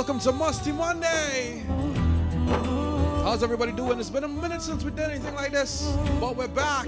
Welcome to Musty Monday. How's everybody doing? It's been a minute since we did anything like this, but we're back.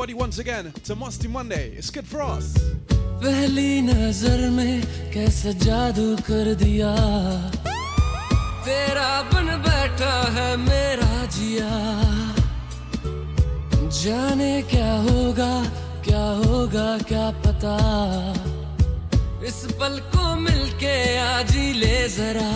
Everybody once again to Musty Monday. It's Kid Frost. पहली नज़र में कैसा जादू कर दिया तेरा बन बैठा है मेरा जिया जाने क्या होगा क्या होगा, क्या पता इस पल को मिलके आज ले जरा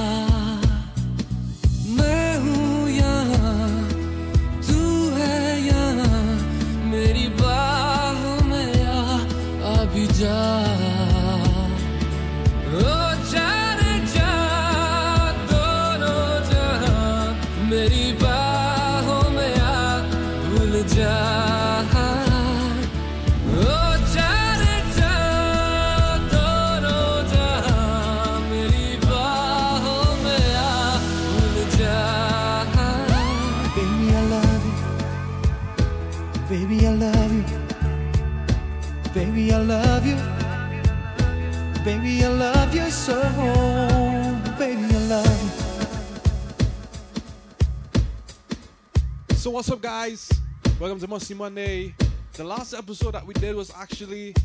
So what's up, guys? Welcome to Musty Monday. The last episode that we did was actually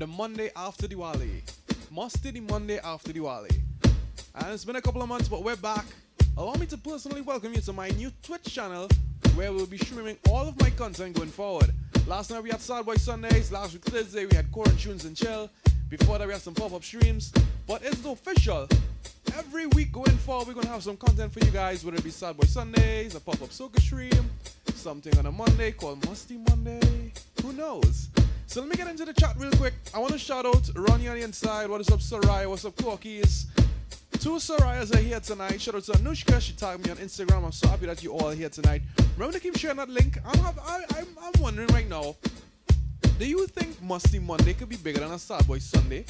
the Monday after Diwali. Musty the Monday after Diwali. And it's been a couple of months, but we're back. Allow me to personally welcome you to my new Twitch channel where we'll be streaming all of my content going forward. Last night we had Sad Boy Sundays, last week Thursday we had Core and Tunes and Chill. Before that we had some pop-up streams. But it's official. Every week going forward we're gonna have some content for you guys, whether it be Sad Boy Sundays, a pop-up soca stream, something on a Monday called Musty Monday. Who knows? So let me get into the chat real quick. I want to shout out Ronnie on the inside. What is up, Soraya? What's up, Corkies? Two Sorayas are here tonight. Shout out to Anushka. She tagged me on Instagram. I'm so happy that you all are here tonight. Remember to keep sharing that link. I'm, I, I'm, I'm wondering right now. Do you think Musty Monday could be bigger than a Sad Boy Sunday?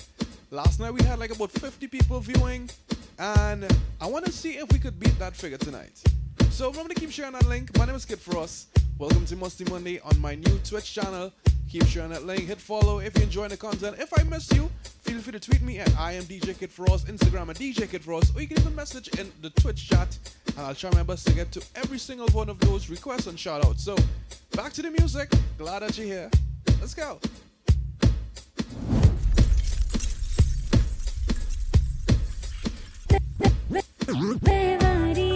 Last night we had like about 50 people viewing, and I want to see if we could beat that figure tonight. So remember to keep sharing that link. My name is Kid Frost. Welcome to Musty Monday on my new Twitch channel. Keep sharing that link. Hit follow if you're enjoying the content. If I missed you, feel free to tweet me at I am DJ Kid Frost, Instagram at DJ Kid Frost, or you can even message in the Twitch chat, and I'll try my best to get to every single one of those requests and shout outs. So back to the music. Glad that you're here. Let's go. मैं वारी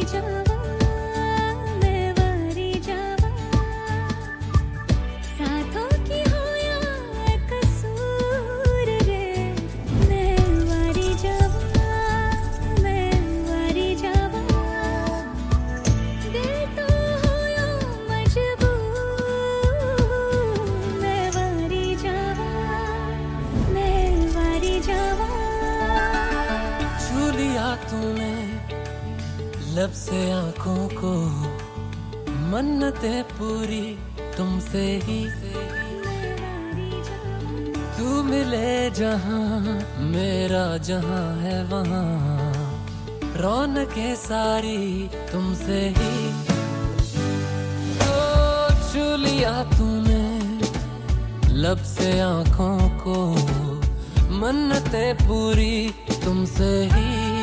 लब से आँखों को मन्नतें पूरी तुमसे ही। तू मिले जहाँ, मेरा जहाँ है वहाँ। रौनकें सारी तुमसे ही। छू लिया तूने, लब से आँखों को मन्नतें पूरी तुमसे ही।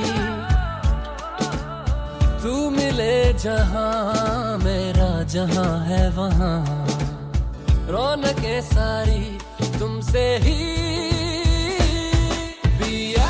तू मिले जहाँ मेरा जहाँ है वहाँ। रौनकें सारी तुमसे ही। पिया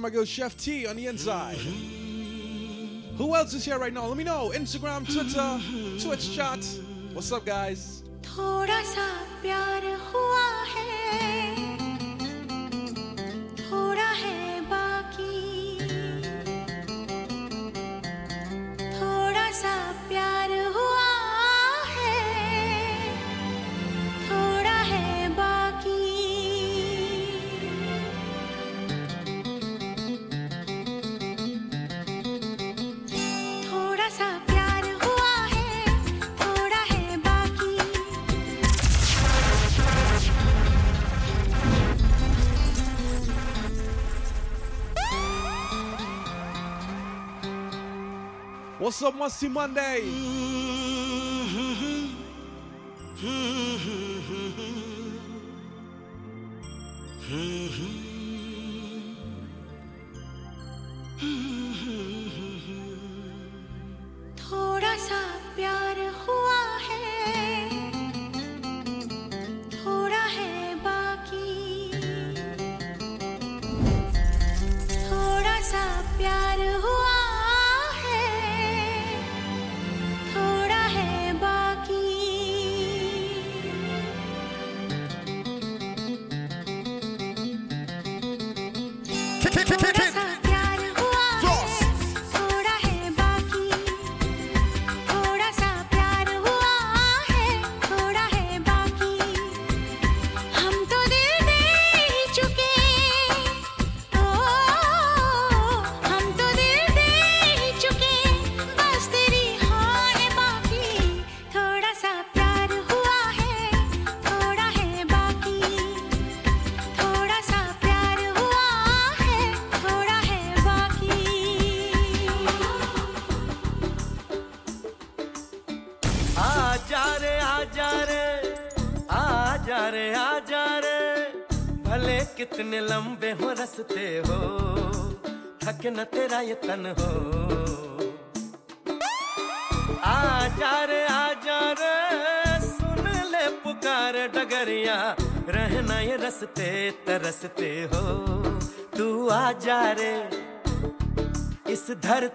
My girl Chef T on the inside. Who else is here right now? Let me know. Instagram, Twitter, Twitch chat. What's up, guys? What's up, Musty Monday?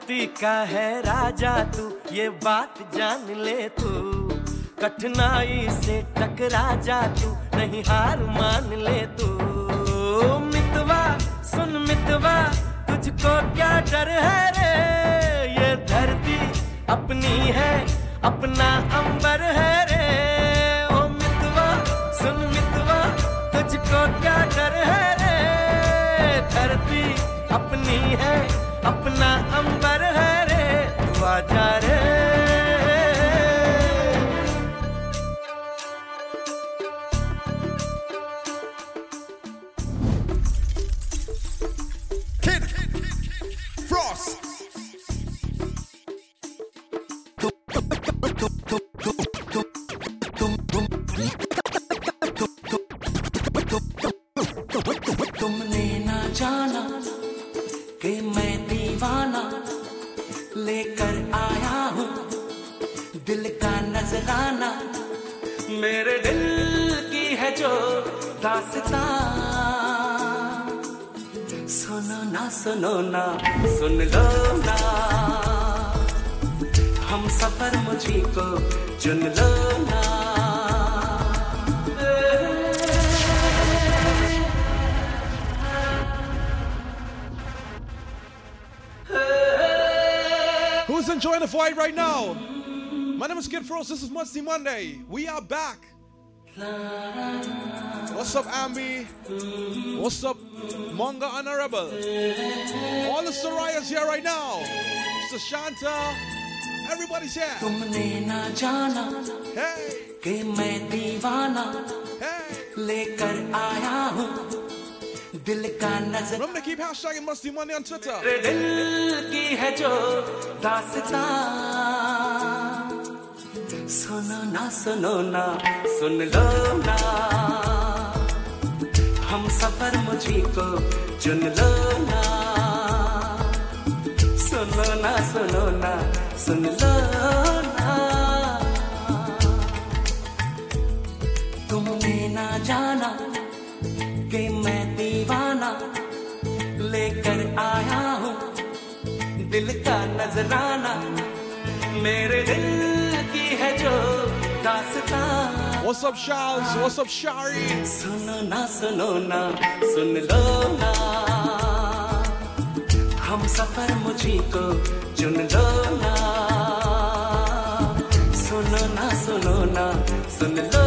धरती का है राजा तू, ये बात जान ले तू। कठिनाई से टकरा जा तू, नहीं हार मान ले तू। मितवा, सुन मितवा, तुझको क्या डर है रे? ये धरती अपनी है, अपना अंबर है रे। ओ मितवा, सुन मितवा, तुझको क्या डर है रे? धरती अपनी है, अपना अंबर मुझी को चुन लो ना Who's enjoying the fight right now? My name is Kid Frost. This is Musty Monday. We are back. What's up, Ambi? What's up, Manga Honorable? All the Sorayas here right now. Sashanta. everybody share. तुमने न जाना के मैं दीवाना लेकर आया हूँ। दिल का नज़र हमने की भाषा शागे मस्ती मने अंतर मेरे दिल की है जो दासता। सुनो ना सुनो ना सुन लो ना। हम सफ़र मुझी को चुन लो ना। सुनो ना सुनो ना सुन लो ना तुमने ना जाना कि मैं दीवाना लेकर आया हूँ दिल का नजराना मेरे दिल की है जो दास्तां What's up, Charles? What's up, Shari? सुनो ना सुनो ना सुन लो ना हम सफ़र मुझी को चुन लो ना। सुनो ना सुनो ना सुन लो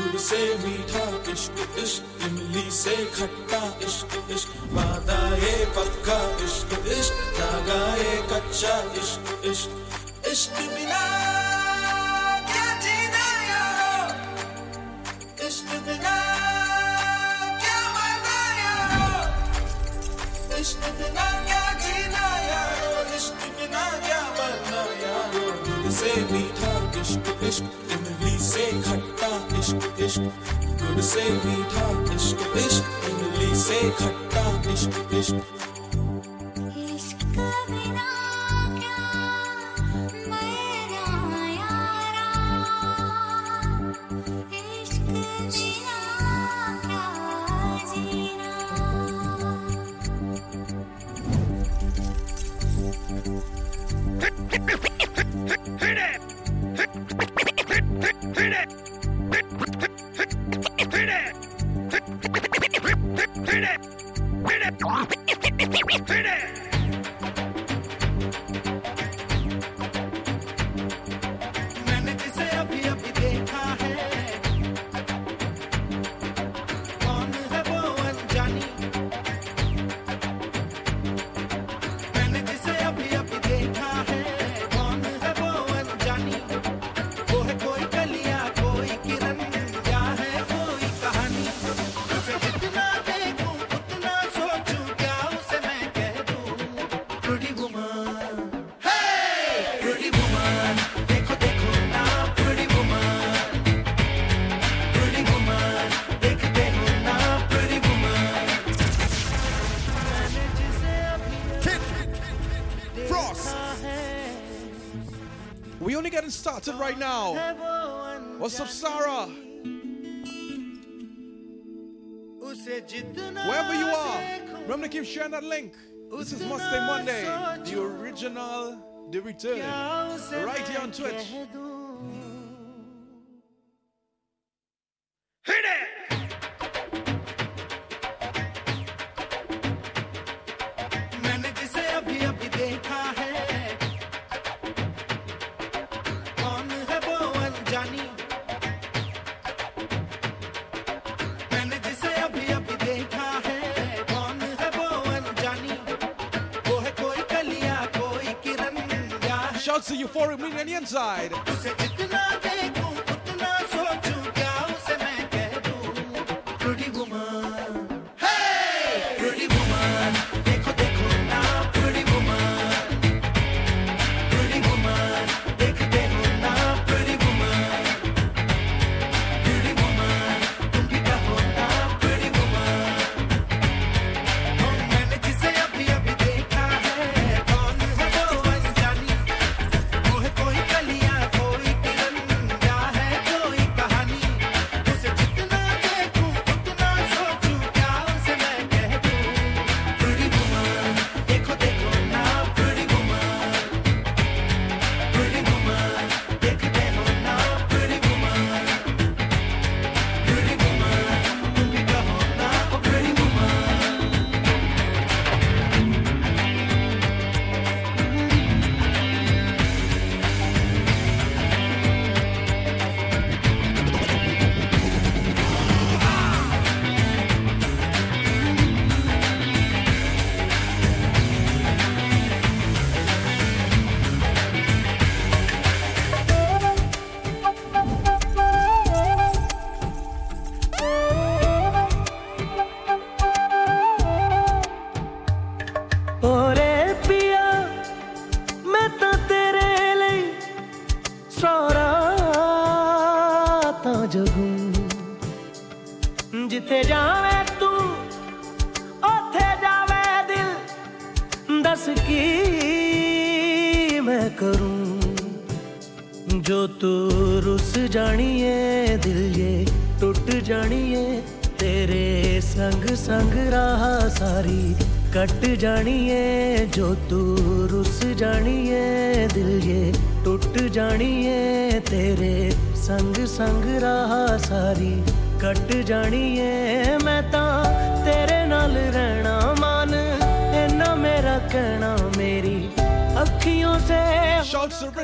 गुड़ से मीठा इश्क इश्क इमली से खट्टा इश्क इश्क। वादा ये पक्का इश्क इश्क। धागा ये कच्चा इश्क इश्क। इश्क बिना इश्क दूध से मीठा इश्क इश्क इमली से खट्टा इश्क इश्क started right now. What's up, Sarah? Wherever you are, remember to keep sharing that link. This is Mustang Monday, the original, the return, right here on Twitch. To Euphoric Media on the inside.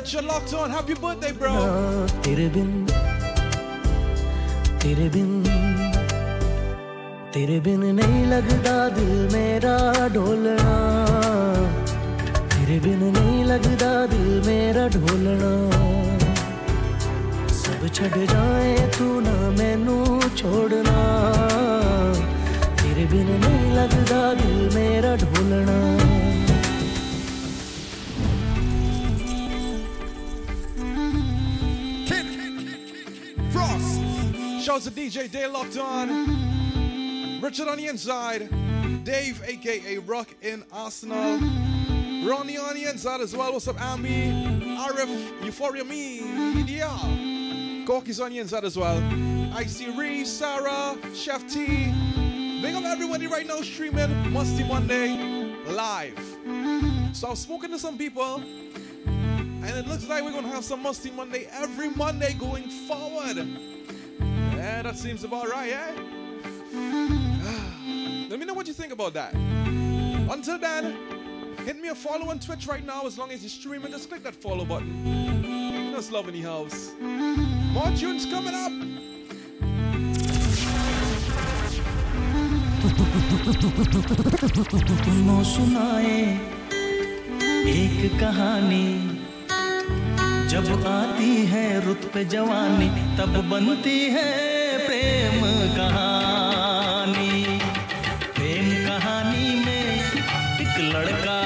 Shouts to Richard Locked On. Happy birthday, bro. ना तेरे बिन तेरे बिन तेरे बिन नहीं लगदा दिल मेरा DJ Day Locked On. Richard on the inside. Dave, aka Rock in Arsenal. Ronnie on the inside as well. What's up, Ami? RF, Euphoria Me. Yeah. Corky's on the inside as well. I see Reese, Sarah, Chef T. Big up everybody right now streaming Musty Monday live. So I've spoken to some people, and it looks like we're gonna have some Musty Monday every Monday going forward Yeah, that seems about right, yeah? Let me know what you think about that. Until then, hit me a follow on Twitch right now as long as you're streaming. Just click that follow button. That's love in the house. More tunes coming up. No सुनाए एक कहानी जब आती है रुत पे जवानी तब बनती है प्रेम कहानी प्रेम कहानी में एक लड़का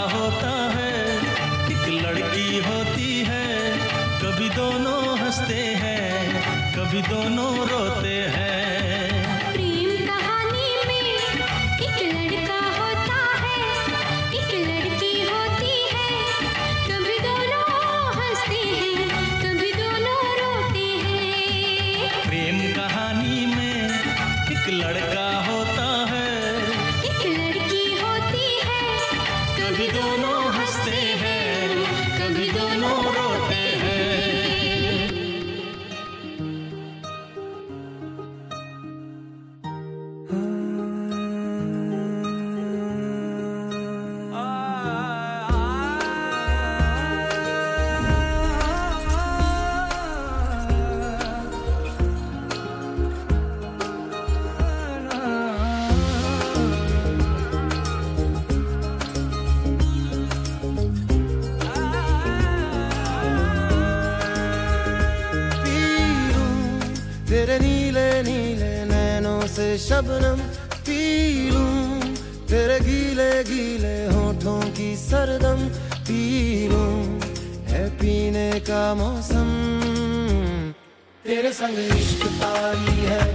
नैनों पी लूँ तेरे गीले गीले होठों की सरदम पी लूँ है पीने का मौसम। तेरे संग इश्क तारी है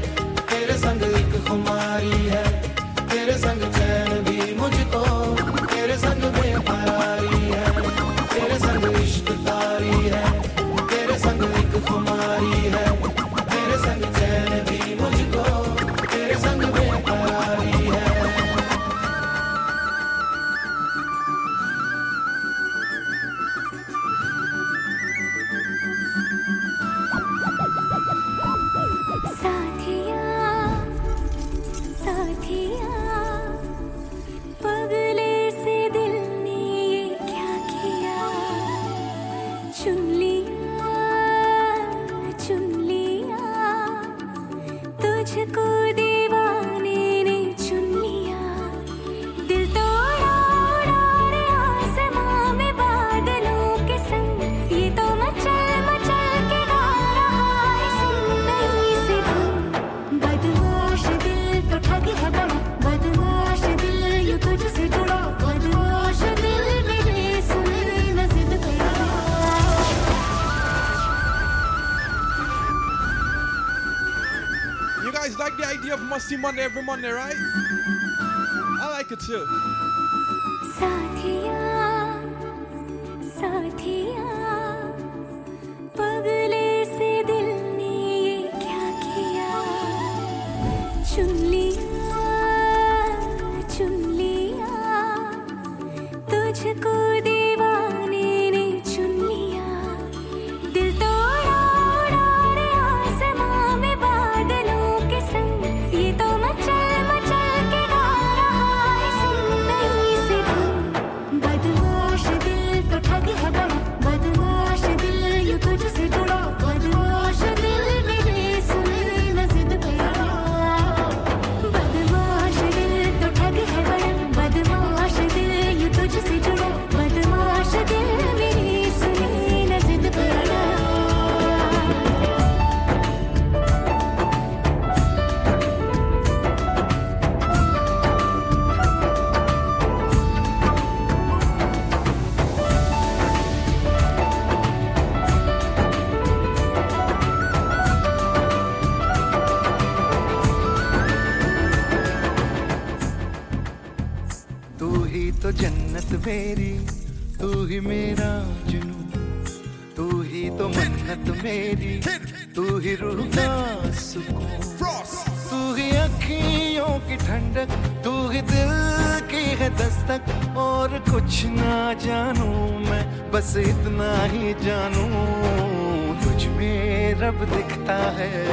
그.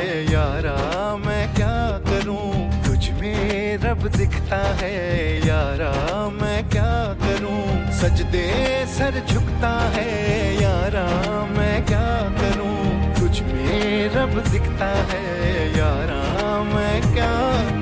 यारा, मैं क्या करूँ? तुझ में रब दिखता है यारा, मैं क्या करूँ? सजदे सर झुकता है यारा, मैं क्या करूँ? तुझ में रब दिखता है यारा, मैं क्या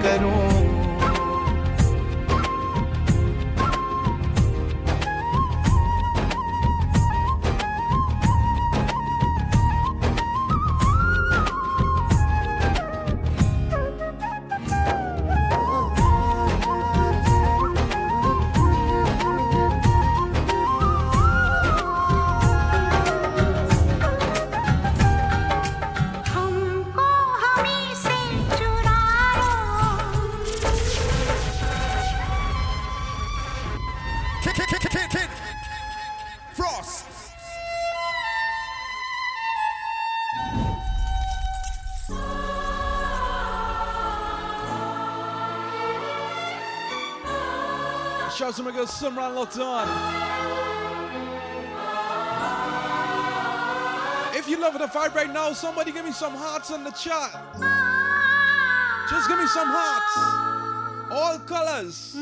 awesome run locked on. If you love the vibe right now, somebody give me some hearts in the chat. Just give me some hearts. All colors.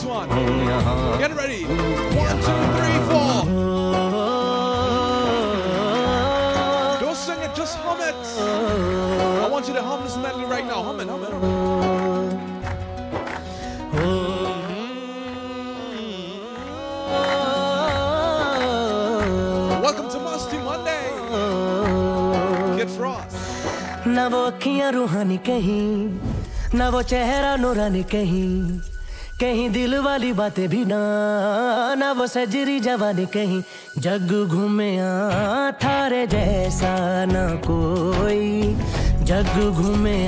next one. हूँ यहाँ Get ready. One, two, three, four. Don't sing it, just hum it. I want you to hum this medley right now. Hum it, hum it. Welcome to Musty Monday. Kid Frost. ना वो अखियां रूहानी कहीं ना वो चेहरा नूरानी कहीं कहीं दिल वाली बातें भी ना ना वो सजरी जवानी कहीं जग घूमे थारे जैसा ना कोई। जग घूमे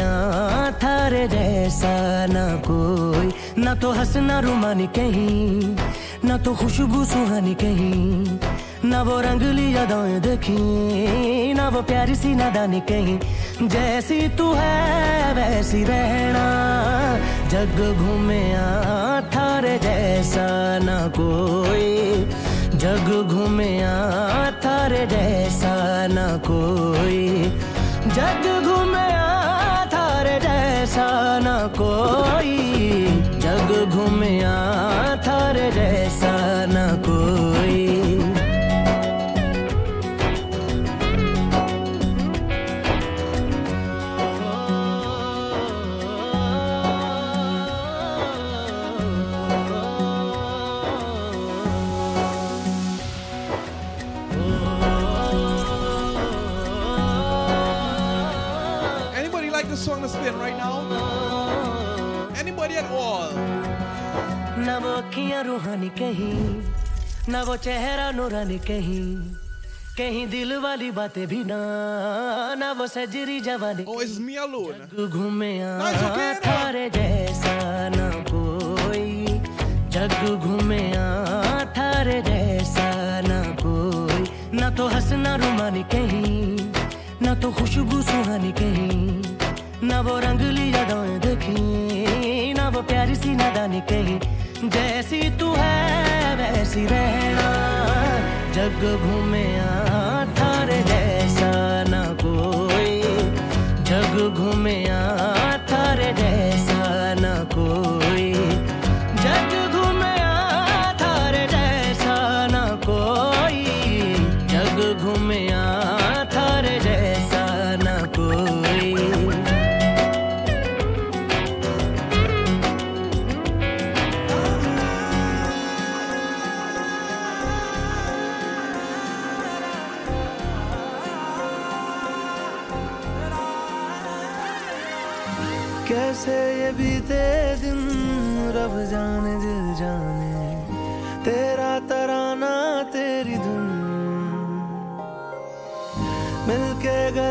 थारे जैसा ना कोई। ना तो हंसना रुमानी कहीं, ना तो खुशबू सुहानी कहीं। ना वो रंगली यादें देखी, ना वो प्यारी सी नादानी कहीं। जैसी तू है, वैसी रहना। जग घूमे आ थारे जैसा ना कोई। जग घूमे थारे जैसा ना कोई। जग घूमे आ थारे जैसा ना कोई। जग घूमे आ थारे जैसा अखियाँ रूहानी कहीं ना वो चेहरा नूरानी कहीं कहीं दिल वाली बातें भी ना ना वो सजरी जवानी Oh, it's me alone. घूमे आ थारे जैसा ना कोई जग घूमे आ थारे जैसा ना कोई ना तो हंसना रुमानी कहीं ना तो खुशबू सुहानी कहीं ना वो रंगली यादें देखी ना वो प्यारी सी नादानी कहीं जैसी तू है, वैसी रहना। जग घूमे थर जैसा ना कोई। जग घूमे थारे जैसा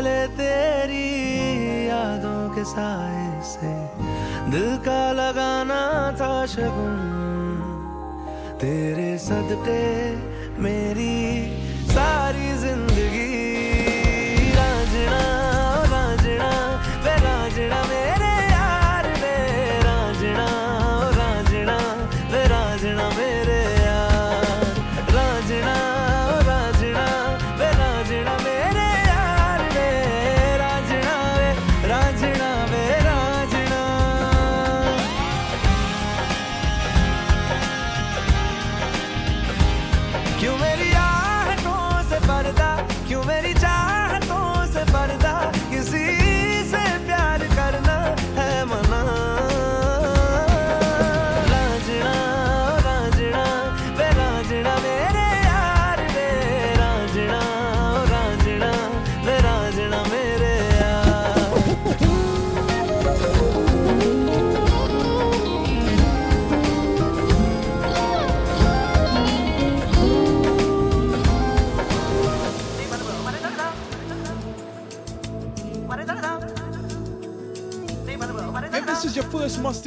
गले तेरी यादों के साए से। दिल का लगाना था शगुन। तेरे सदके मेरी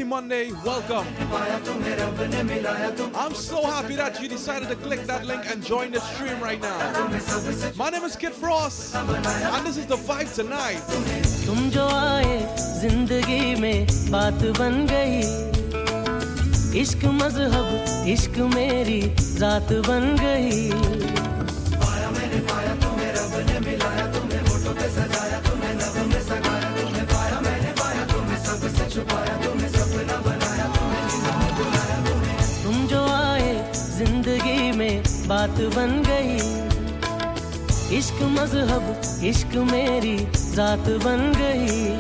Monday, welcome. I'm so happy that you decided to click that link and join the stream right now. My name is Kid Frost, and this is the vibe tonight. तुम जो आए जिंदगी में बात बन गई इश्क मजहब इश्क मेरी जात बन गई बात बन गई। इश्क मज़हब, इश्क मेरी जात बन गई।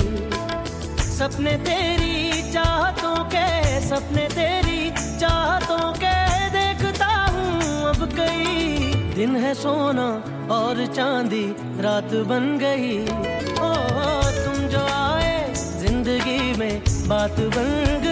सपने तेरी चाहतों के, सपने तेरी चाहतों के देखता हूँ अब कई। दिन है सोना और चांदी, रात बन गई। ओ, तुम जो आए, ज़िंदगी में बात बन गई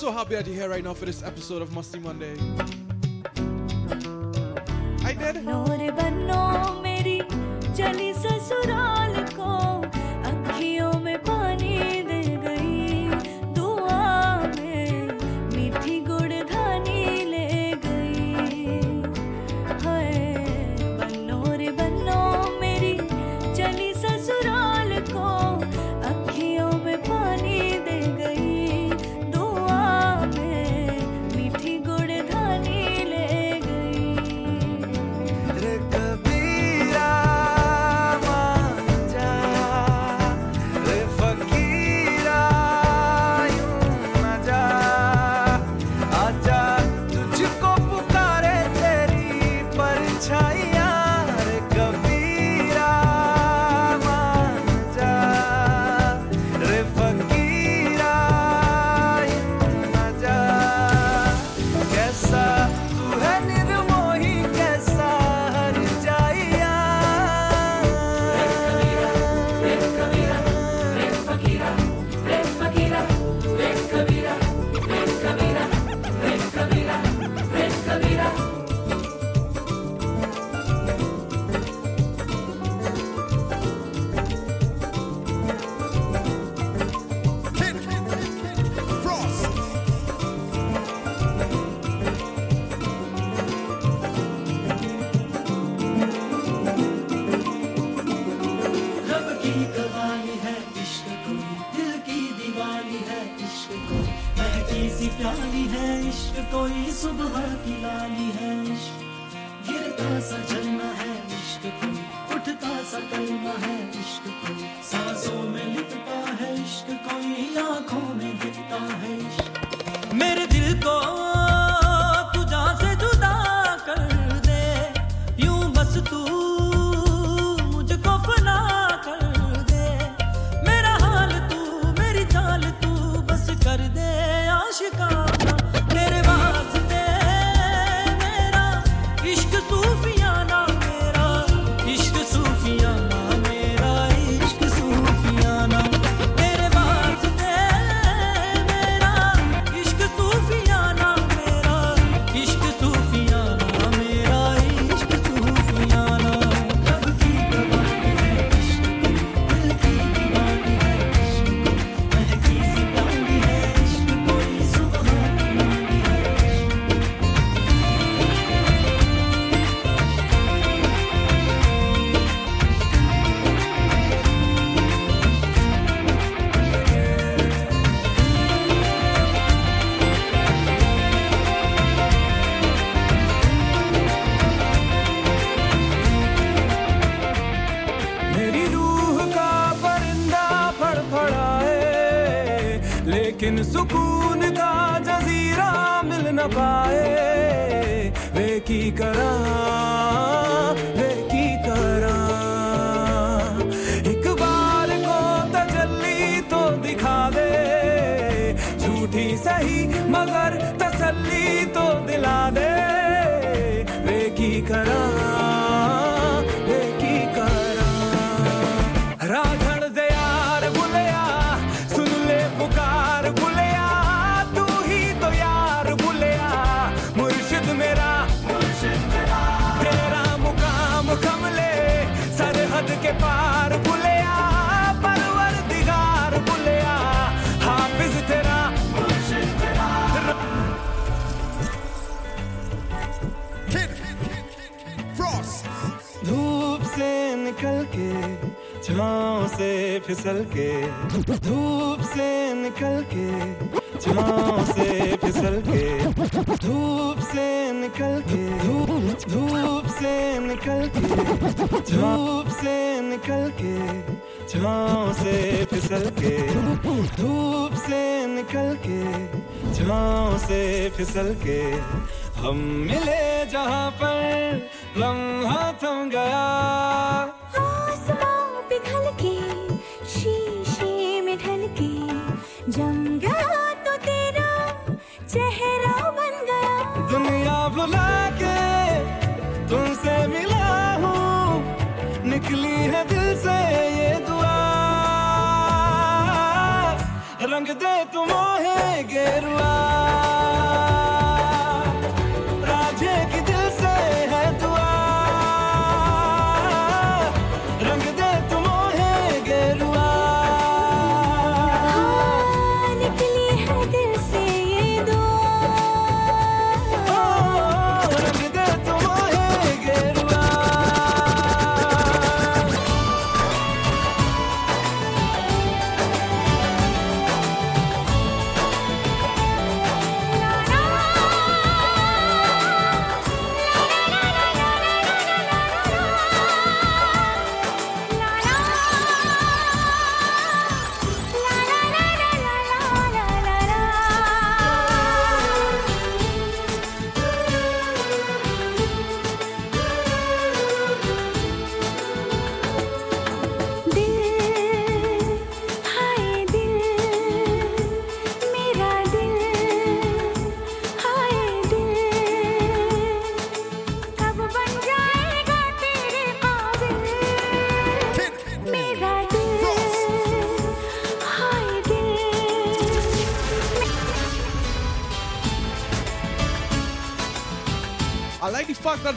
so happy that you're here right now for this episode of Masti Monday.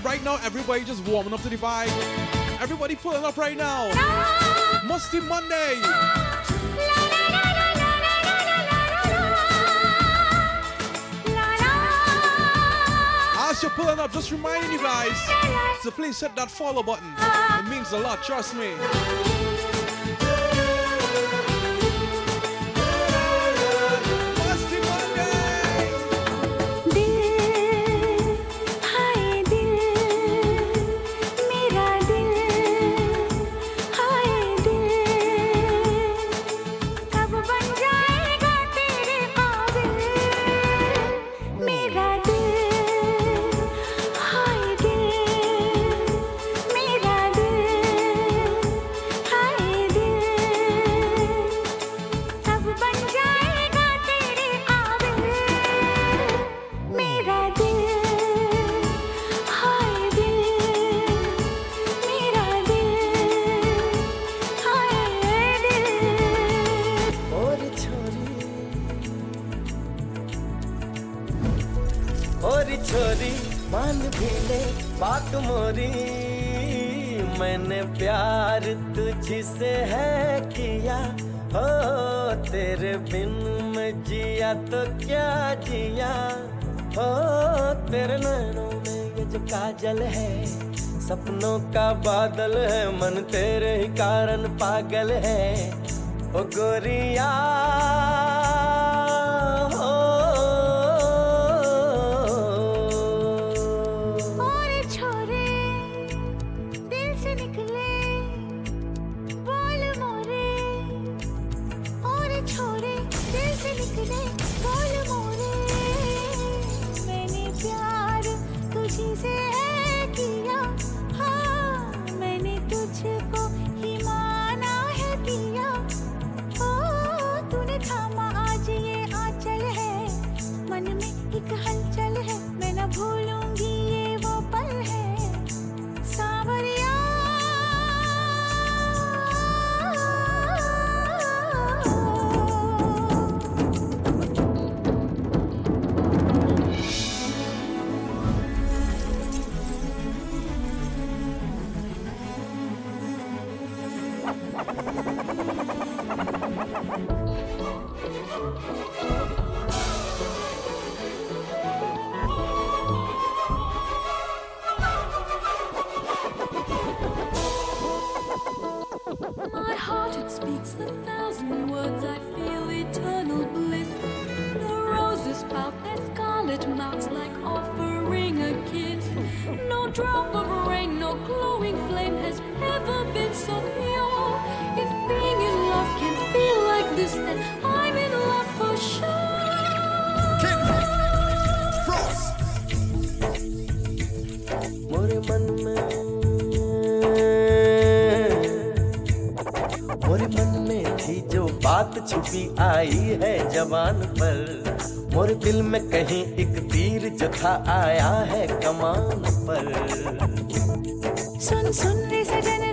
right now. Everybody just warming up to the vibe. Everybody pulling up right now. No. Masti Monday. As you're pulling up, just reminding you guys to please hit that follow button. It means a lot, trust me. पागल है। छुपी आई है जवान पर। मोर दिल में कहीं एक तीर जथा आया है कमान पर। सुन सुन रे सजन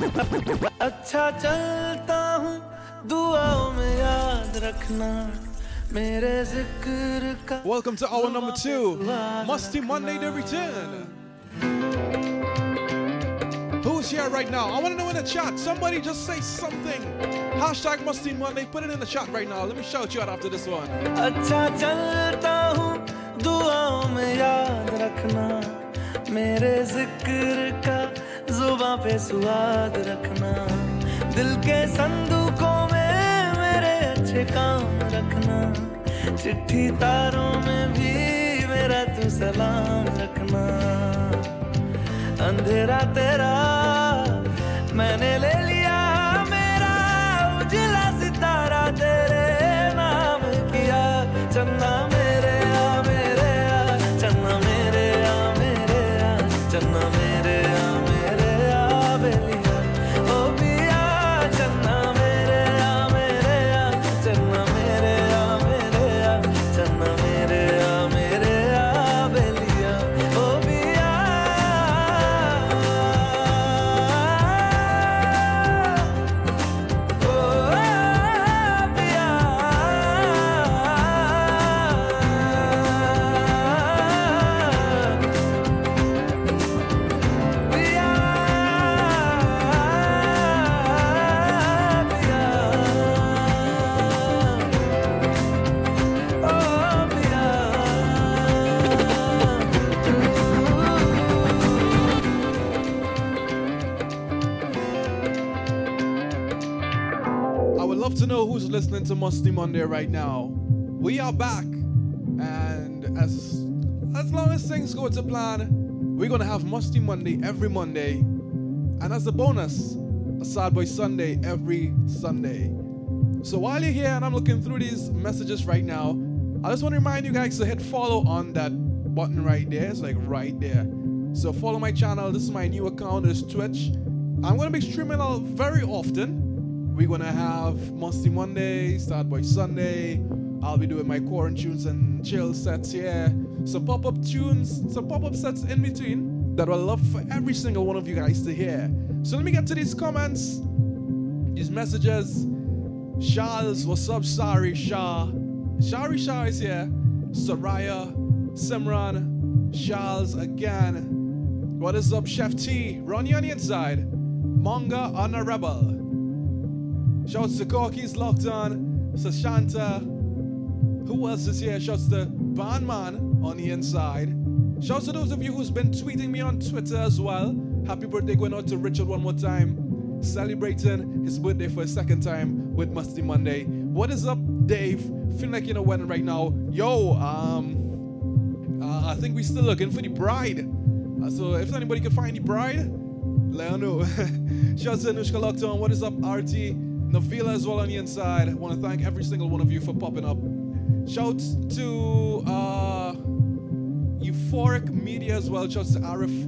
अच्छा चलता हूँ दुआओं में याद रखना Welcome to our number two, Masti Monday the Return. Who's here right now? I want to know in the chat. Somebody just say something. Hashtag Masti Monday. Put it in the chat right now. Let me shout you out after this one. जुबा पे स्वाद रखना। दिल के संदूकों में मेरे अच्छे काम रखना। चिट्ठी तारों में भी मेरा तू सलाम रखना। अंधेरा तेरा मैंने ले listening to Masti Monday right now. We are back, and as as long as things go to plan, we're gonna have Masti Monday every Monday, and as a bonus, a Sad Boy Sunday every Sunday. So while you're here and I'm looking through these messages right now, I just want to remind you guys to hit follow on that button right there. It's like right there. So follow my channel. This is my new account. It's Twitch. I'm gonna be streaming out very often. We're gonna have Masti Monday, Sad Boy Sunday. I'll be doing my quarantines and chill sets here. Some pop-up tunes, some pop-up sets in between that I love for every single one of you guys to hear. So let me get to these comments, these messages. Charles, what's up? Sorry, Shah. Shari Shah is here. Soraya, Simran, Charles again. What is up, Chef T? Ronnie on the inside. Manga on a rebel. Shouts to Corky's locked on. Sashanta. Who else is here? Shouts to Bandman on the inside. Shouts to those of you who's been tweeting me on Twitter as well. Happy birthday going out to Richard one more time. Celebrating his birthday for a second time with Masti Monday. What is up, Dave? Feeling like you're in a wedding right now. Yo, um, uh, I think we're still looking for the bride. Uh, so if anybody can find the bride, let her know. Shouts to Anushka Lockdown. What is up, RT? Navila as well on the inside. I want to thank every single one of you for popping up. Shouts to uh, Euphoric Media as well. Shouts to Arif.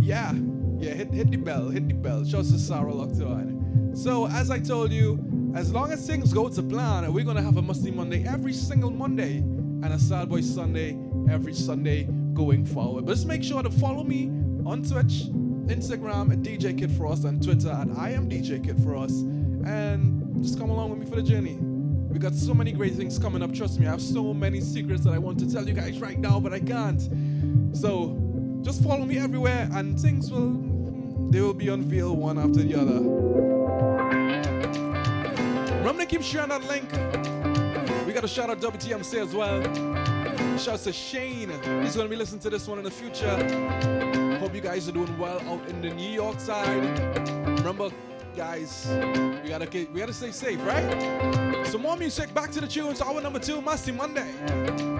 Yeah, yeah, hit, hit the bell, hit the bell. Shouts to Sarah Lockdown. So, as I told you, as long as things go to plan, we're going to have a Masti Monday every single Monday and a Sad Boy Sunday every Sunday going forward. But just make sure to follow me on Twitch, Instagram at DJ Kid Frost, and Twitter at I am DJ Kid Frost. And just come along with me for the journey. We got so many great things coming up. Trust me, I have so many secrets that I want to tell you guys right now, but I can't. So just follow me everywhere, and things will they will be unveiled one after the other. Remember to keep sharing that link. We got a shout out WTMC as well. Shouts to Shane. He's gonna be listening to this one in the future. Hope you guys are doing well out in the New York side. Remember, guys, we gotta we gotta stay safe, right? So more music. Back to the tunes. Hour number two, Masti Monday.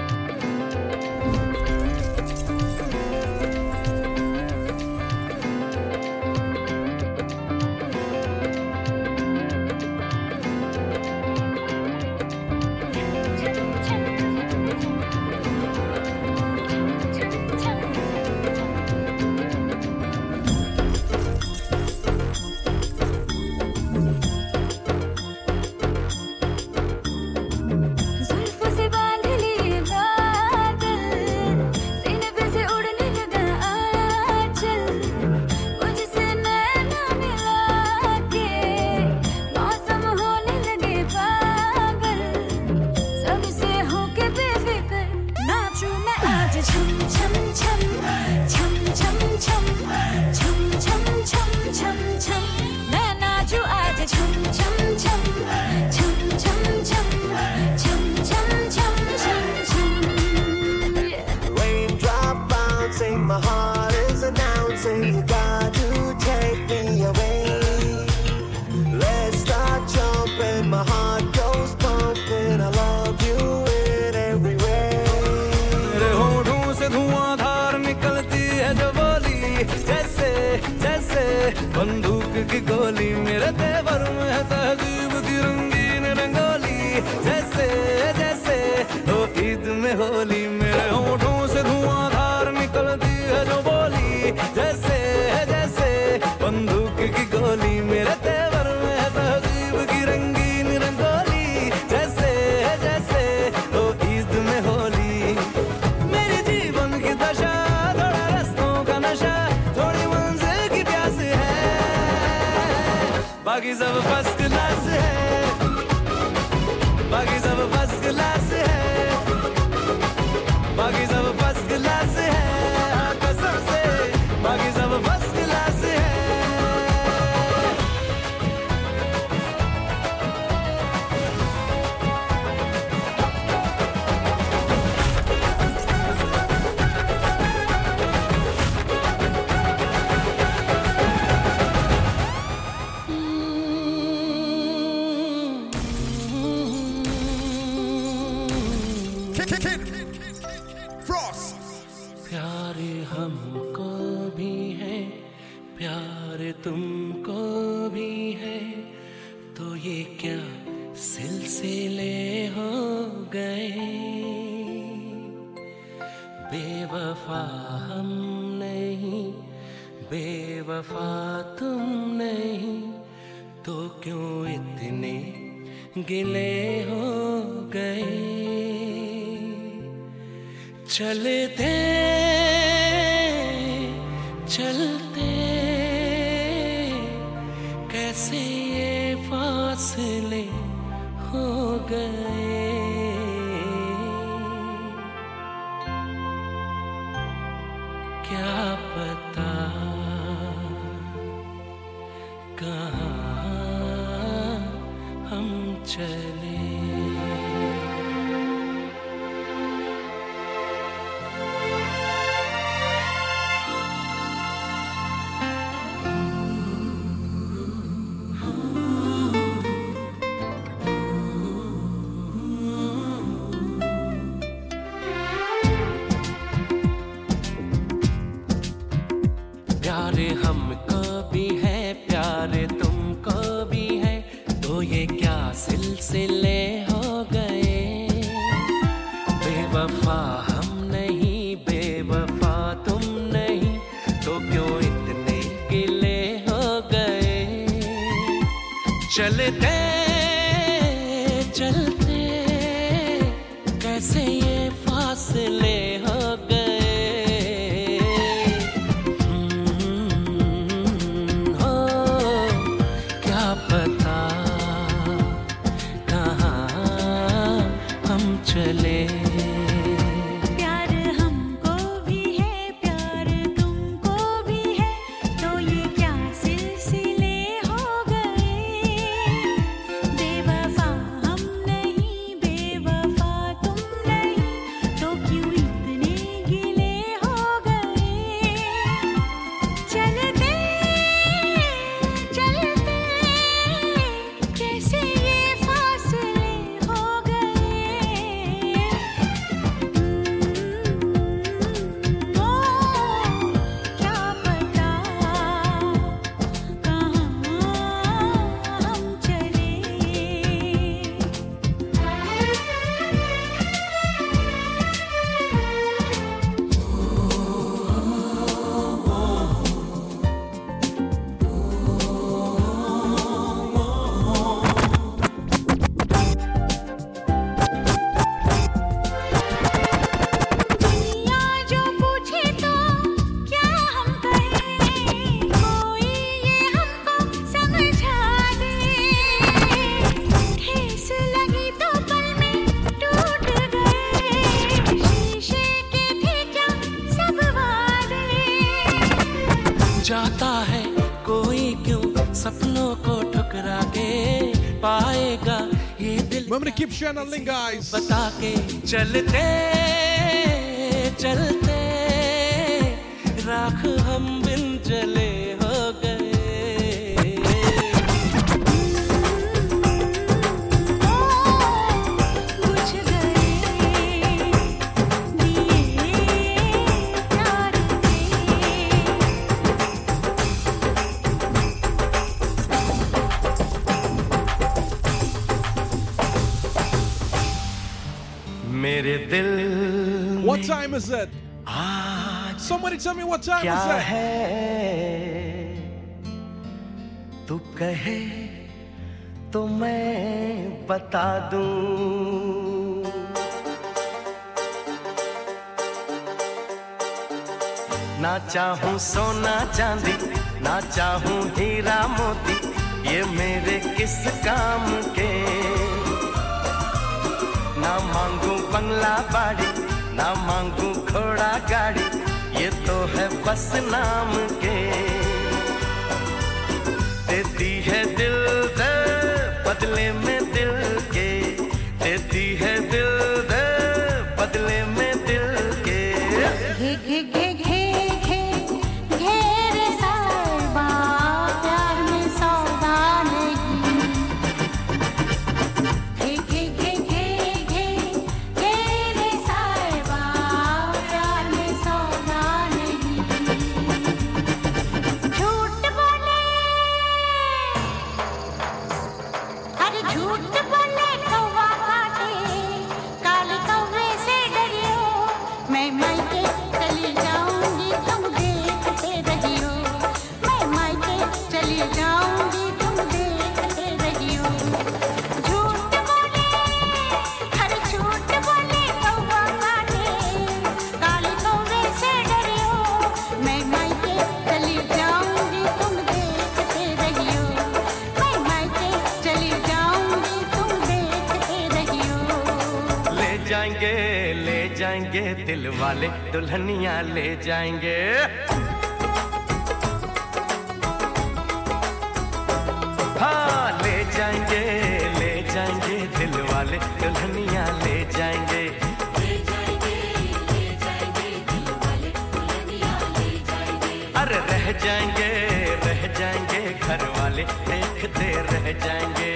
कैसे ये फासले हो गए। Link, guys. what time क्या was that? है? तू कहे तो मैं बता दू। ना चाहूँ सोना चांदी ना चाहूँ हीरा मोती ये मेरे किस काम के? ना मांगू बंगला बाड़ी ना मांगू घोड़ा गाड़ी बस नाम के। देती है दिल दे बदले में। जाएँगे, दिल वाले दुल्हनिया ले जाएँगे। हाँ ले जाएँगे ले जाएँगे, दिल वाले दुल्हनिया ले जाएँगे। अरे रह जाएँगे रह जाएँगे, घर वाले देखते रह जाएँगे।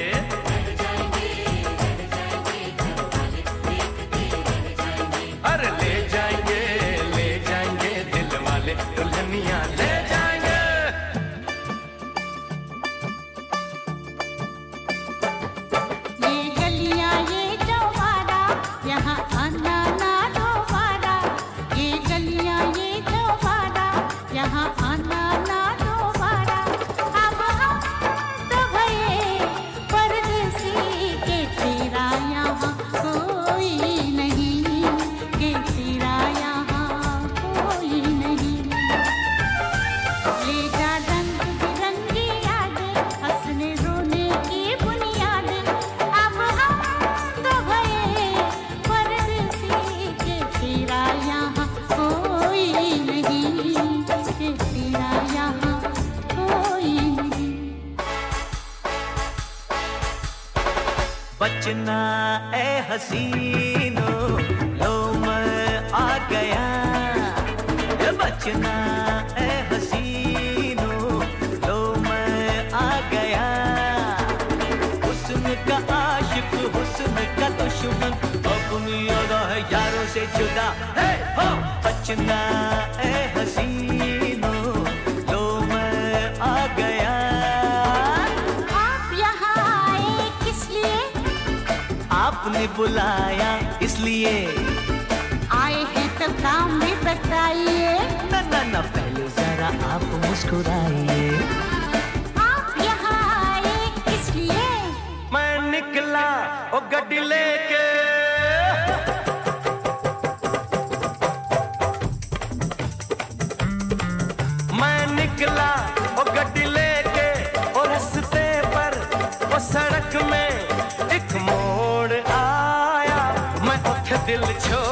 दिल छो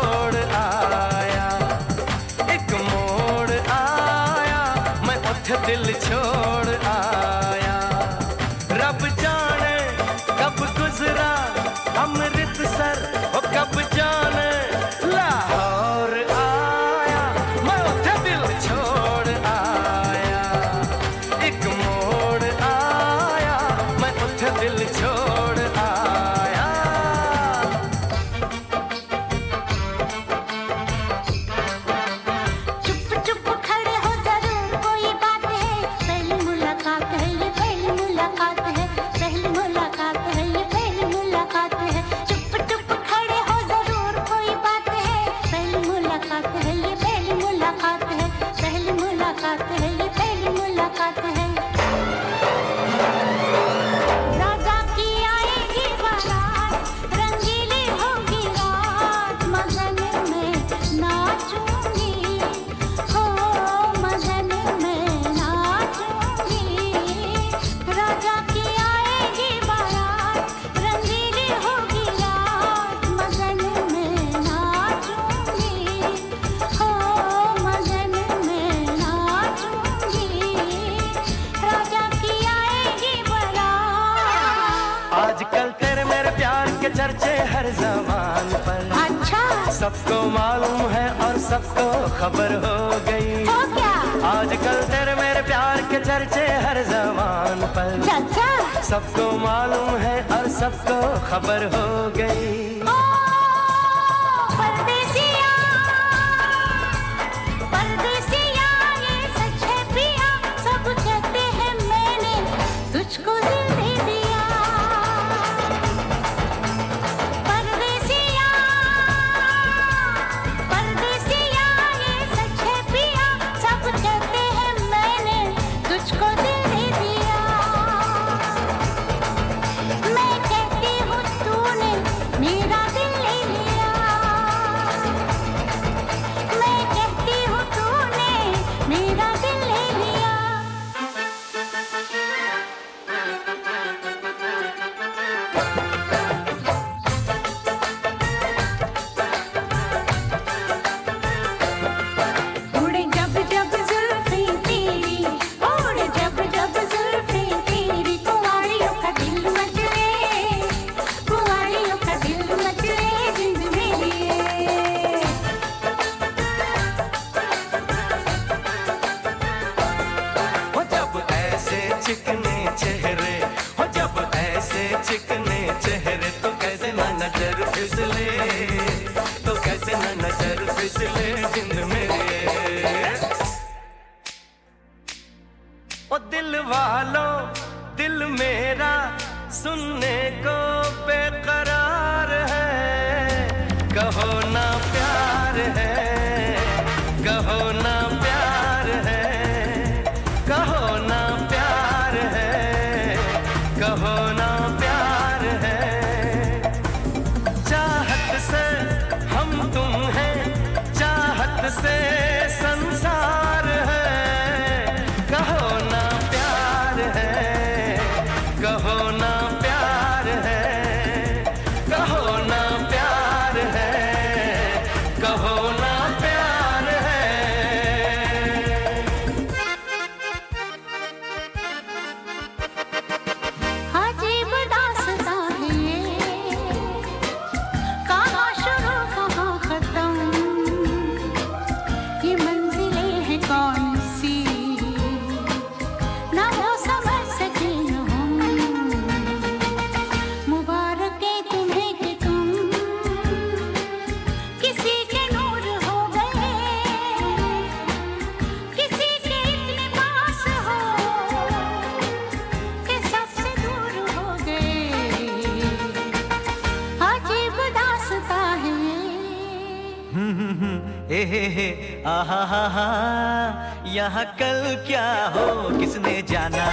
यहाँ कल क्या हो किसने जाना?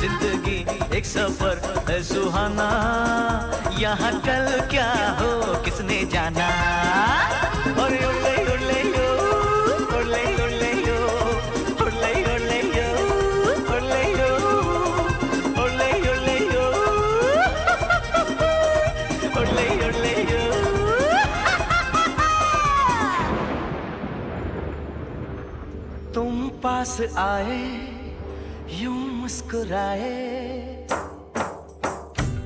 ज़िंदगी एक सफ़र पास आए, यूँ मुस्कुराए।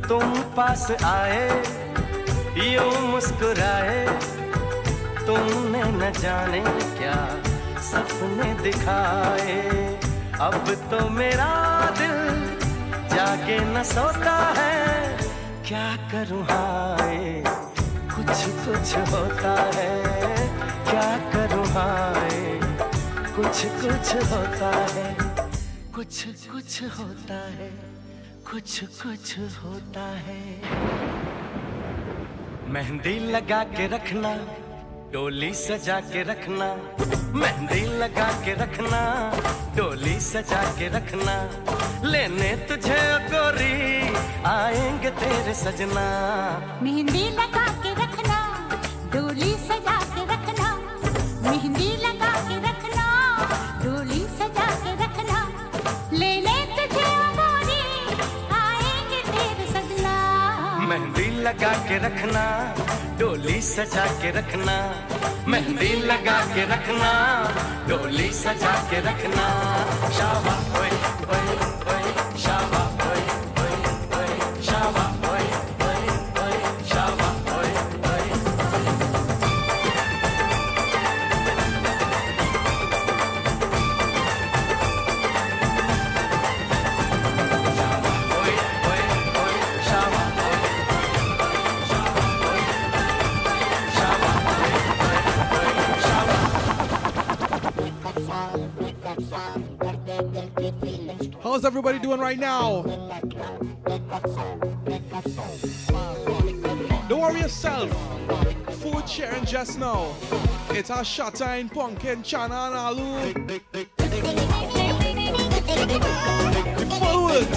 तुम पास आए, यूँ मुस्कुराए। तुमने न जाने क्या सपने दिखाए। अब तो मेरा दिल जाके न सोता है, क्या करूँ हाय? कुछ कुछ होता है, क्या करूँ हाय? कुछ कुछ होता है। कुछ कुछ होता है। कुछ कुछ होता है। मेहंदी लगा के रखना, डोली सजा के रखना। मेहंदी लगा के रखना, डोली सजा के रखना। लेने तुझे गोरी आएँगे तेरे सजना। मेहंदी लगा लगा के रखना, डोली सजा के रखना, मेहंदी लगा के रखना, डोली सजा के रखना, शाबाश। ओए ओए ओए How's everybody doing right now? Don't worry yourself. Food sharing just now. It's our shot time, pumpkin, chana, and alu. Forward.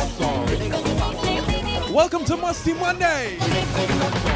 Welcome to Masti Monday.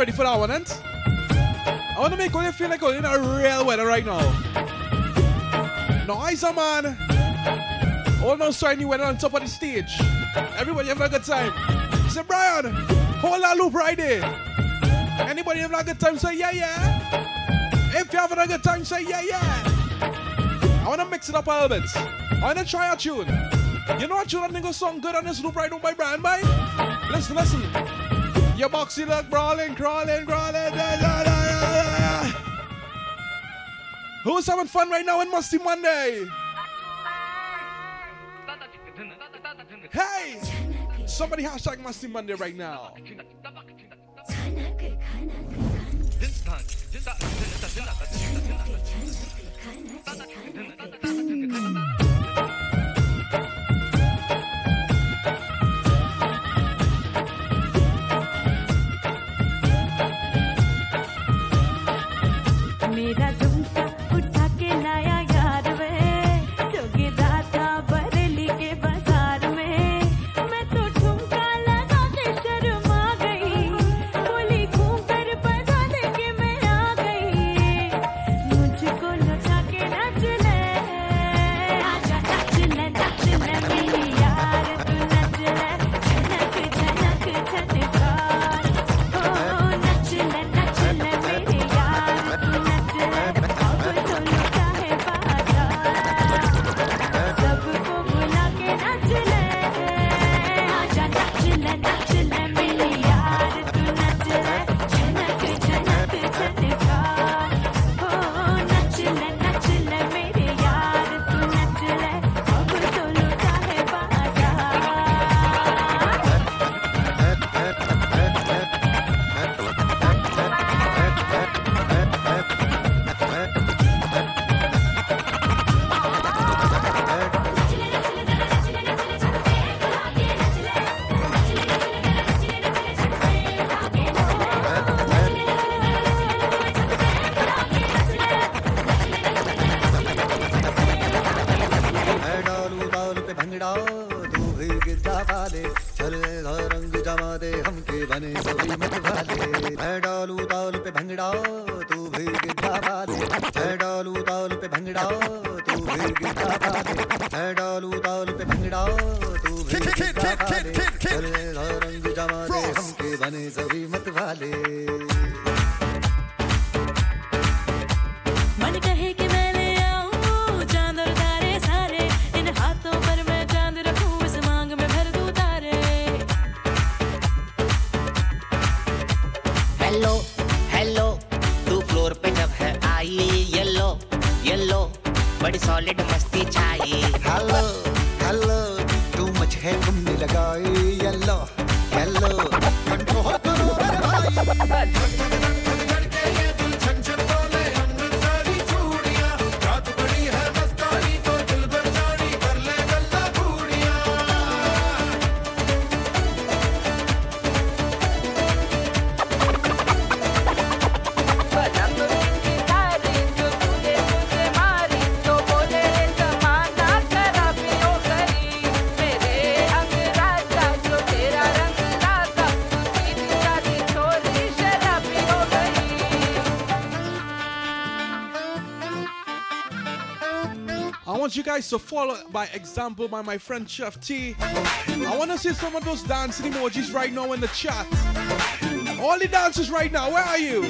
ready for that one, ain't? I want to make you feel like Olya in a real weather right now. Noise, man. All now shiny weather on top of the stage. Everybody having a good time. Say, Brian, hold that loop right there. Anybody having a good time, say, yeah, yeah. If you have having a good time, say, yeah, yeah. I want to mix it up a little bit. I want to try a tune. You know what tune I think will sound good on this loop right now buy Brian, buy. Listen, listen. Your boxy look brawling, crawling, crawling. Da, da, da, Who's having fun right now in Masti Monday? Hey! Somebody hashtag Masti Monday right now. want you guys to follow by example by my friend Chef T. I want to see some of those dancing emojis right now in the chat. All the dancers right now, where are you?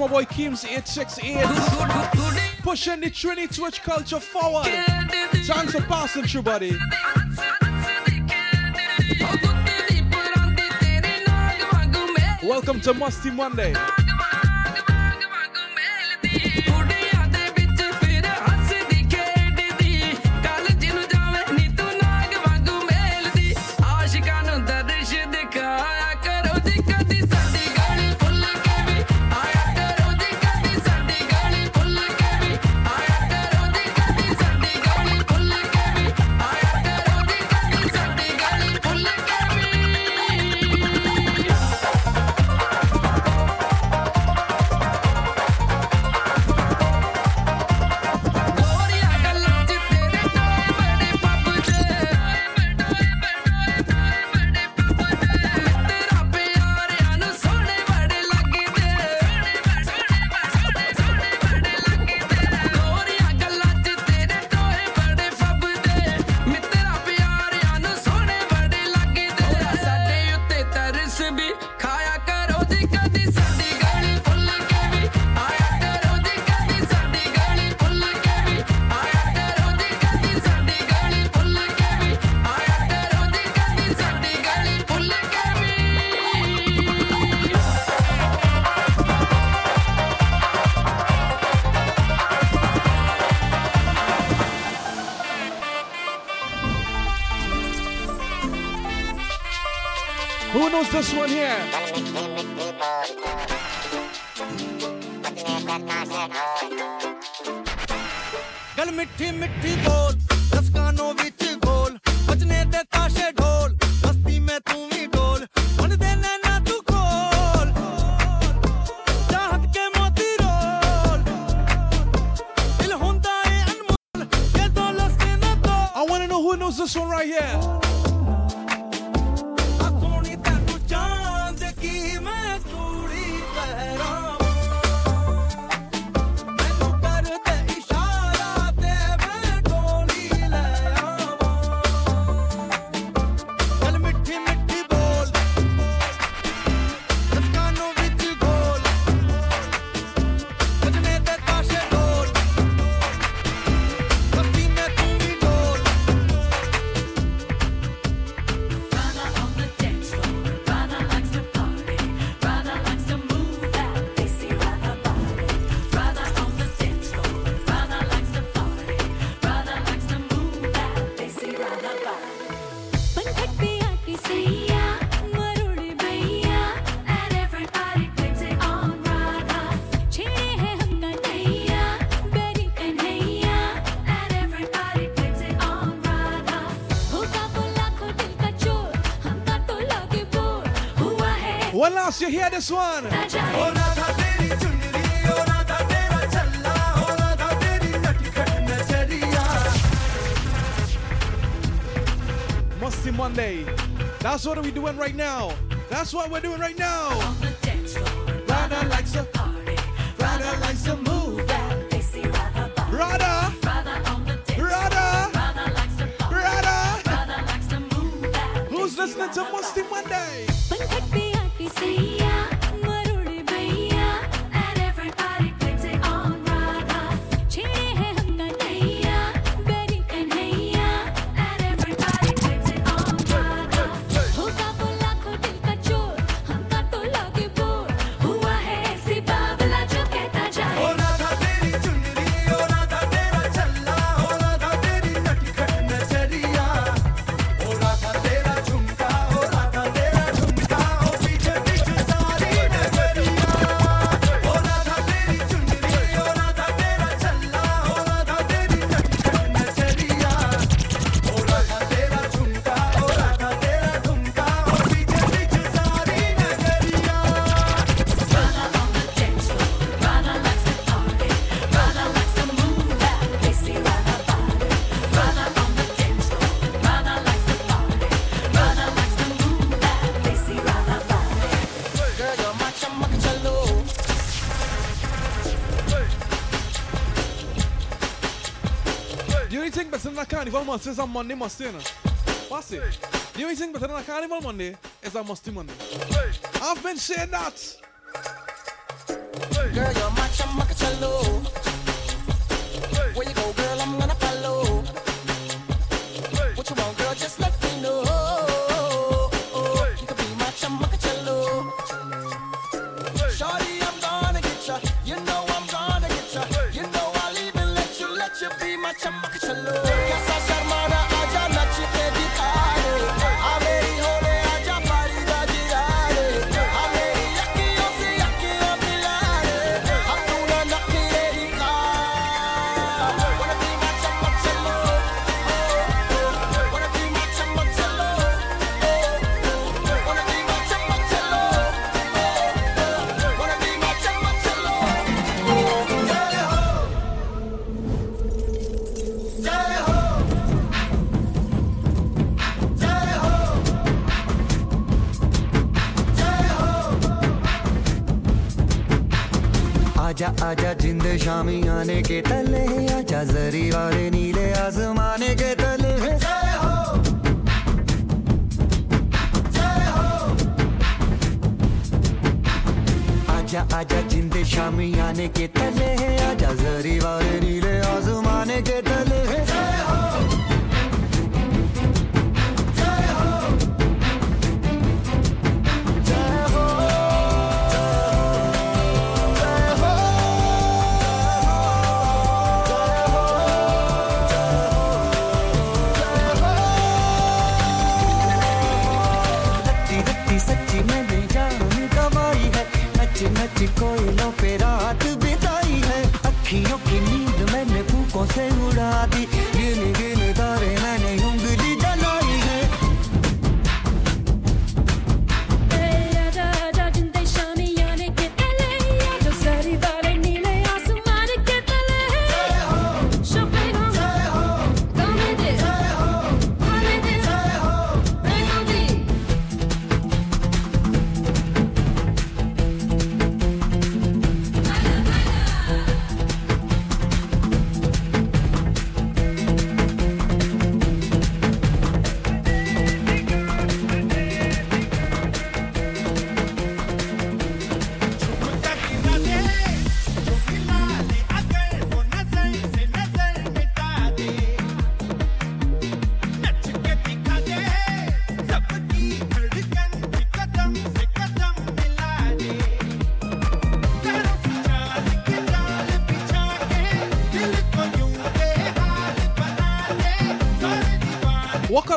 my boy Kim's 868. Pushing the Trinity Twitch culture forward. Thanks for passing through, buddy. Welcome to Masti Monday. One last, you hear this one? Masti Monday. That's what we're doing right now. That's what we're doing right now. Rada likes a party. Rada likes to move Rada. Rada. Rada Rada. Likes to move Who's listening to Masti Monday? Carnival is a Monday must, you know. Pass it. The only thing better than a Carnival Monday is a Masti Monday. I've been saying that. अखियों की नींद मैंने फूकों से उड़ा दी। गिन गिन तारे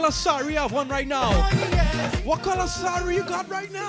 color sari you have on right now? Oh, what color sari you got right now?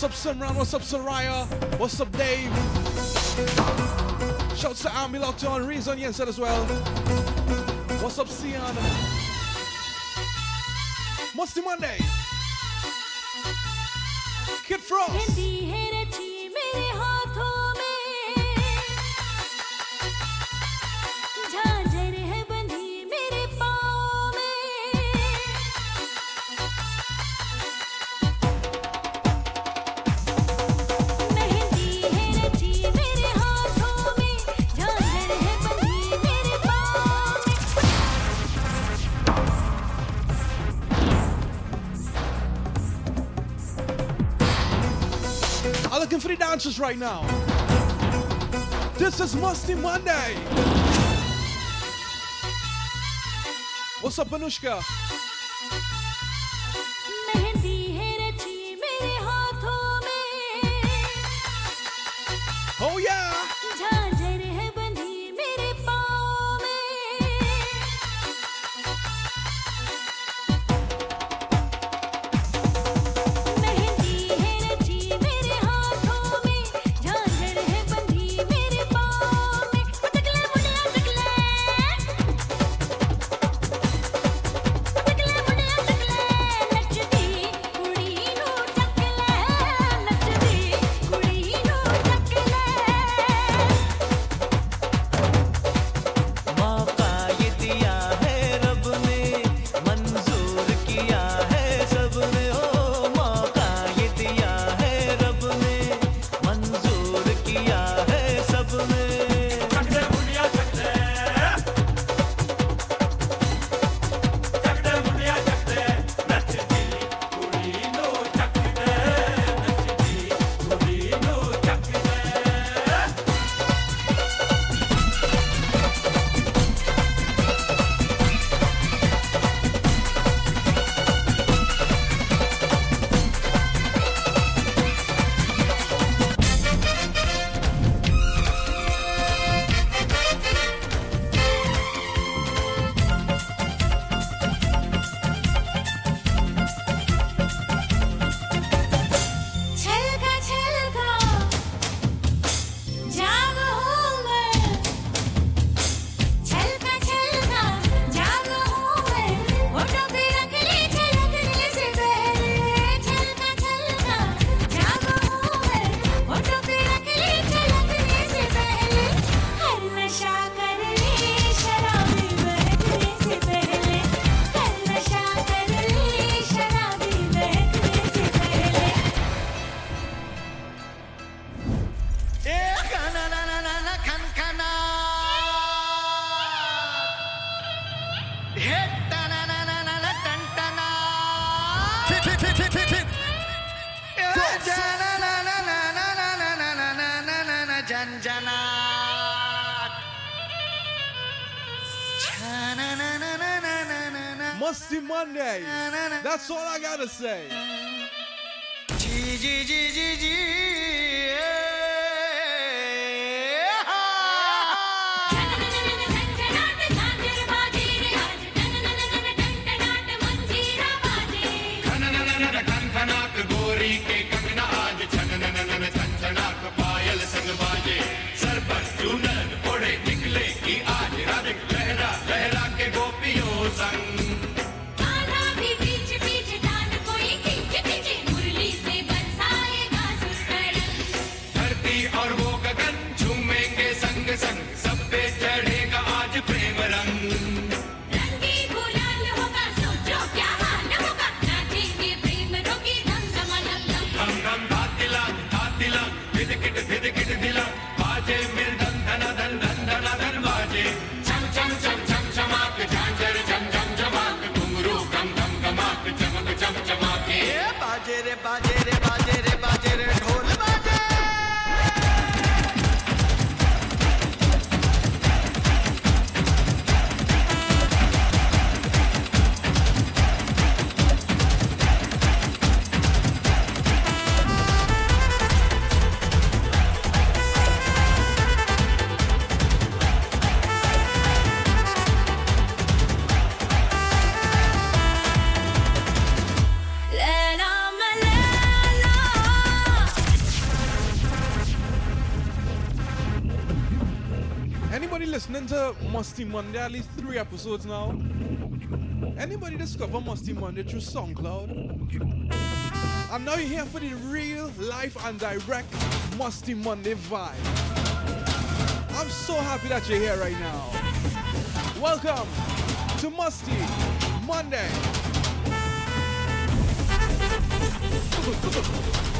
What's up, Simran? What's up, Soraya? What's up, Dave? Shouts to Army Locked On, Reason said as well. What's up, Sian? Masti Monday. Kid Frost. Indeed. right now. This is Masti Monday. What's up, Anushka? gotta say. Masti Monday, at least three episodes now. Anybody discover Masti Monday through SoundCloud? And now you're here for the real life and direct Masti Monday vibe. I'm so happy that you're here right now. Welcome to Masti Monday.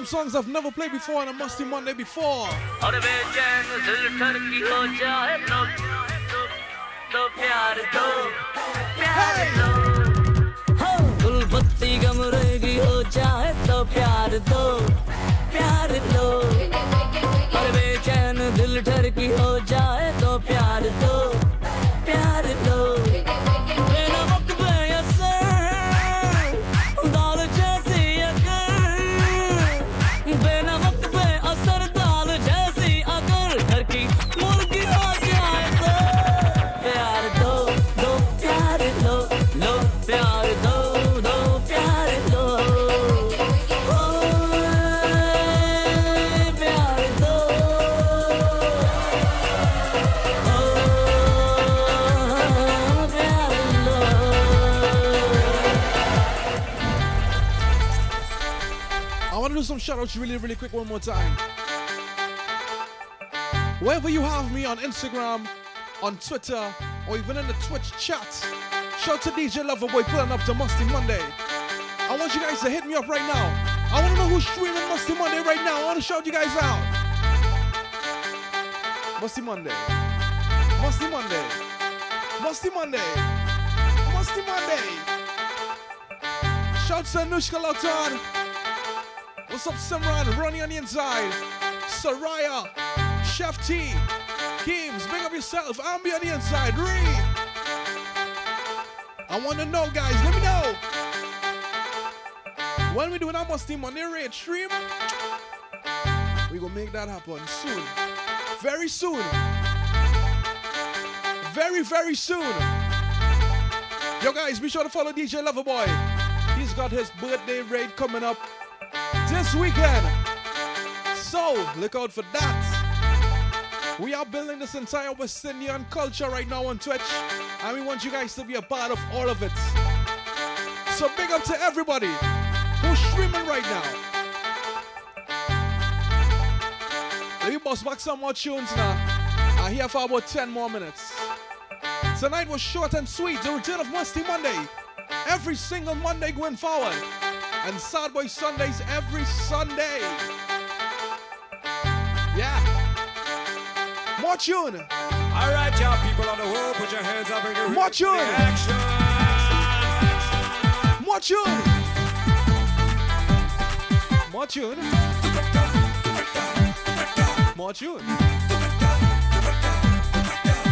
songs I've never played before on a Masti Monday before. some shoutouts really, really quick one more time. Wherever you have me on Instagram, on Twitter, or even in the Twitch chat, shout to DJ Loverboy pulling up to Masti Monday. I want you guys to hit me up right now. I want to know who's streaming Masti Monday right now. I want to shout you guys out. Masti Monday. Masti Monday. Masti Monday. Masti Monday. Shout to Anushka Lautan. What's up, Simran? Ronnie on the inside. Soraya. Chef T. Kims, big up yourself. I'll be on the inside. Ree. I want to know, guys. Let me know. When we do an doing our on the raid stream, we gonna make that happen soon. Very soon. Very, very soon. Yo, guys, be sure to follow DJ Loverboy. He's got his birthday raid coming up this weekend. So, look out for that. We are building this entire West Indian culture right now on Twitch, and we want you guys to be a part of all of it. So, big up to everybody who's streaming right now. Let me bust back some more tunes now. I'm here for about 10 more minutes. Tonight was short and sweet, the return of Masti Monday. Every single Monday going forward. And Sad Boy Sundays every Sunday. Yeah. More tune. All right, y'all people on the wall, put your hands up and get More tune. action. More tune. More tune. More tune.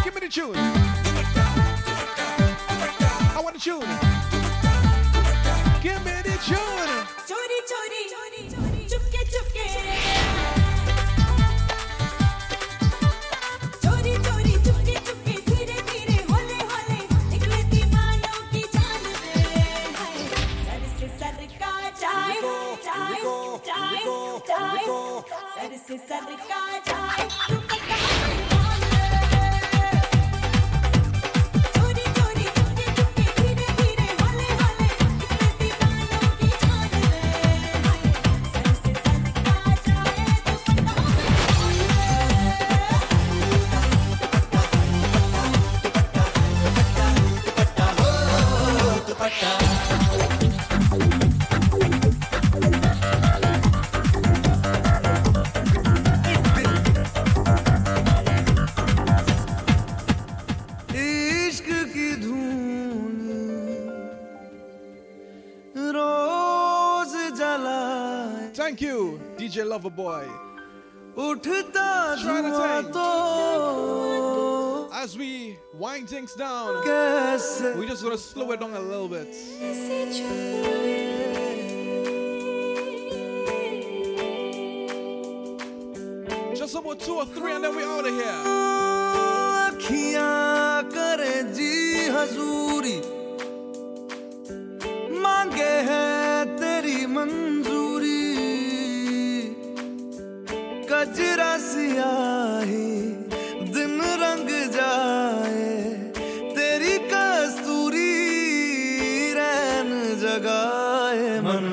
Give me the tune. I want the tune. Give me the tune. चोरी चोरी चुपके चुपके चोरी चोरी चुपके चुपके धीरे धीरे होले होले निकले दीवानों की जान हाय सर से सर का जाए जाए जाए जाए। सर से सर का जाए lover boy. As we wind things down, we just want to slow it down a little bit. Just about two or three, and then we're out of here. जगाए मन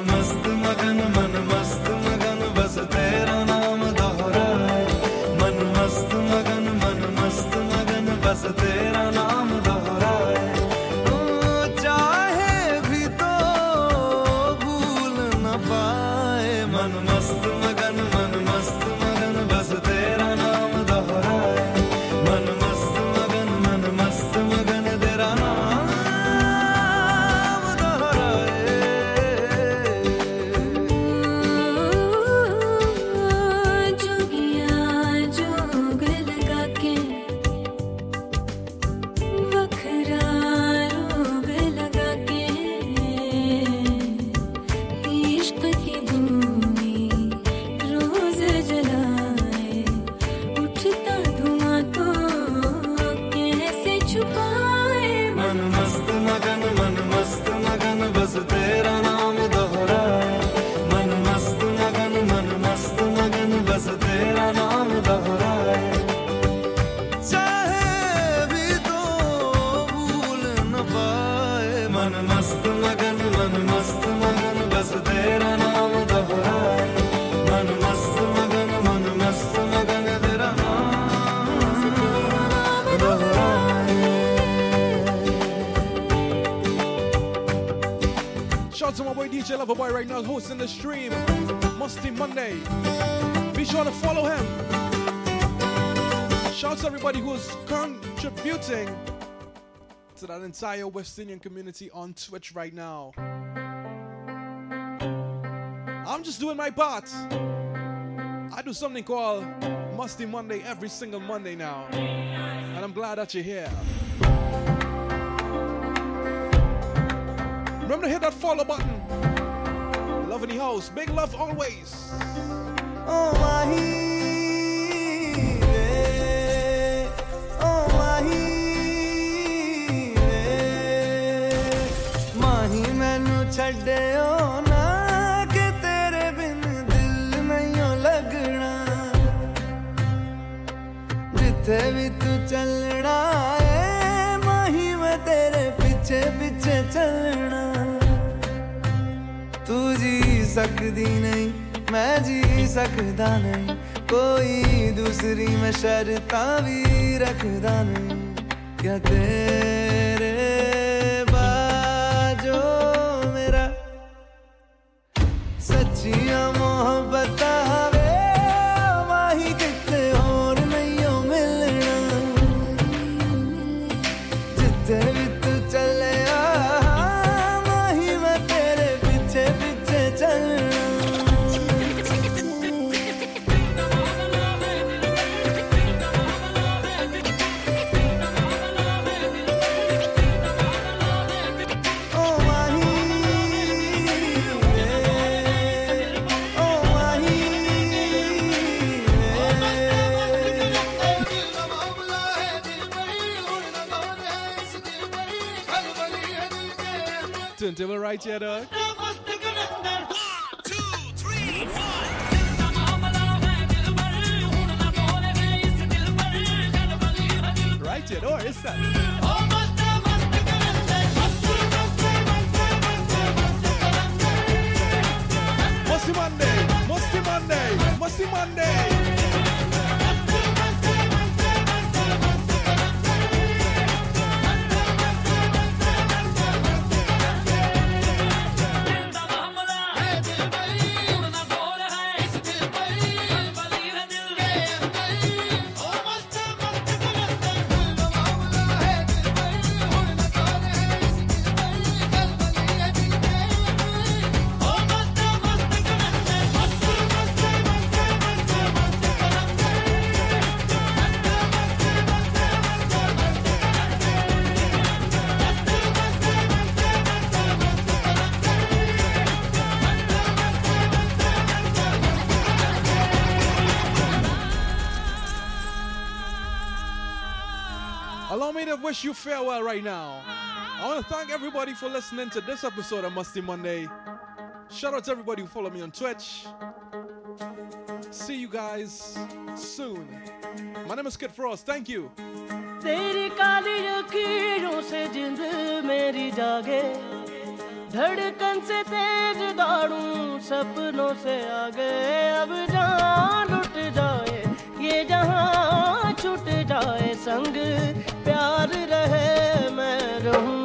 DJ Loverboy right now hosting the stream. Masti Monday. Be sure to follow him. Shout out to everybody who's contributing to that entire West Indian community on Twitch right now. I'm just doing my part. I do something called Masti Monday every single Monday now. And I'm glad that you're here. Remember to hit that follow button. House. Big love always. Oh mahi सकदी नहीं, मैं जी सकता नहीं। कोई दूसरी मैं शर्तां भी रखदा नहीं। क्या तेरे Turntable right here, dog. Right door, it's that. Masti Monday, Masti Monday, Masti Monday. wish you farewell right now. I want to thank everybody for listening to this episode of Masti Monday. Shout out to everybody who follow me on Twitch. See you guys soon. My name is Kit Frost. Thank you. तेरी काली लकीरों से जिंद मेरी जागे धड़कन से तेज सपनों से आगे अब जहाँ लुट जाए ये जहाँ छूट जाए संग है मैं रहूँ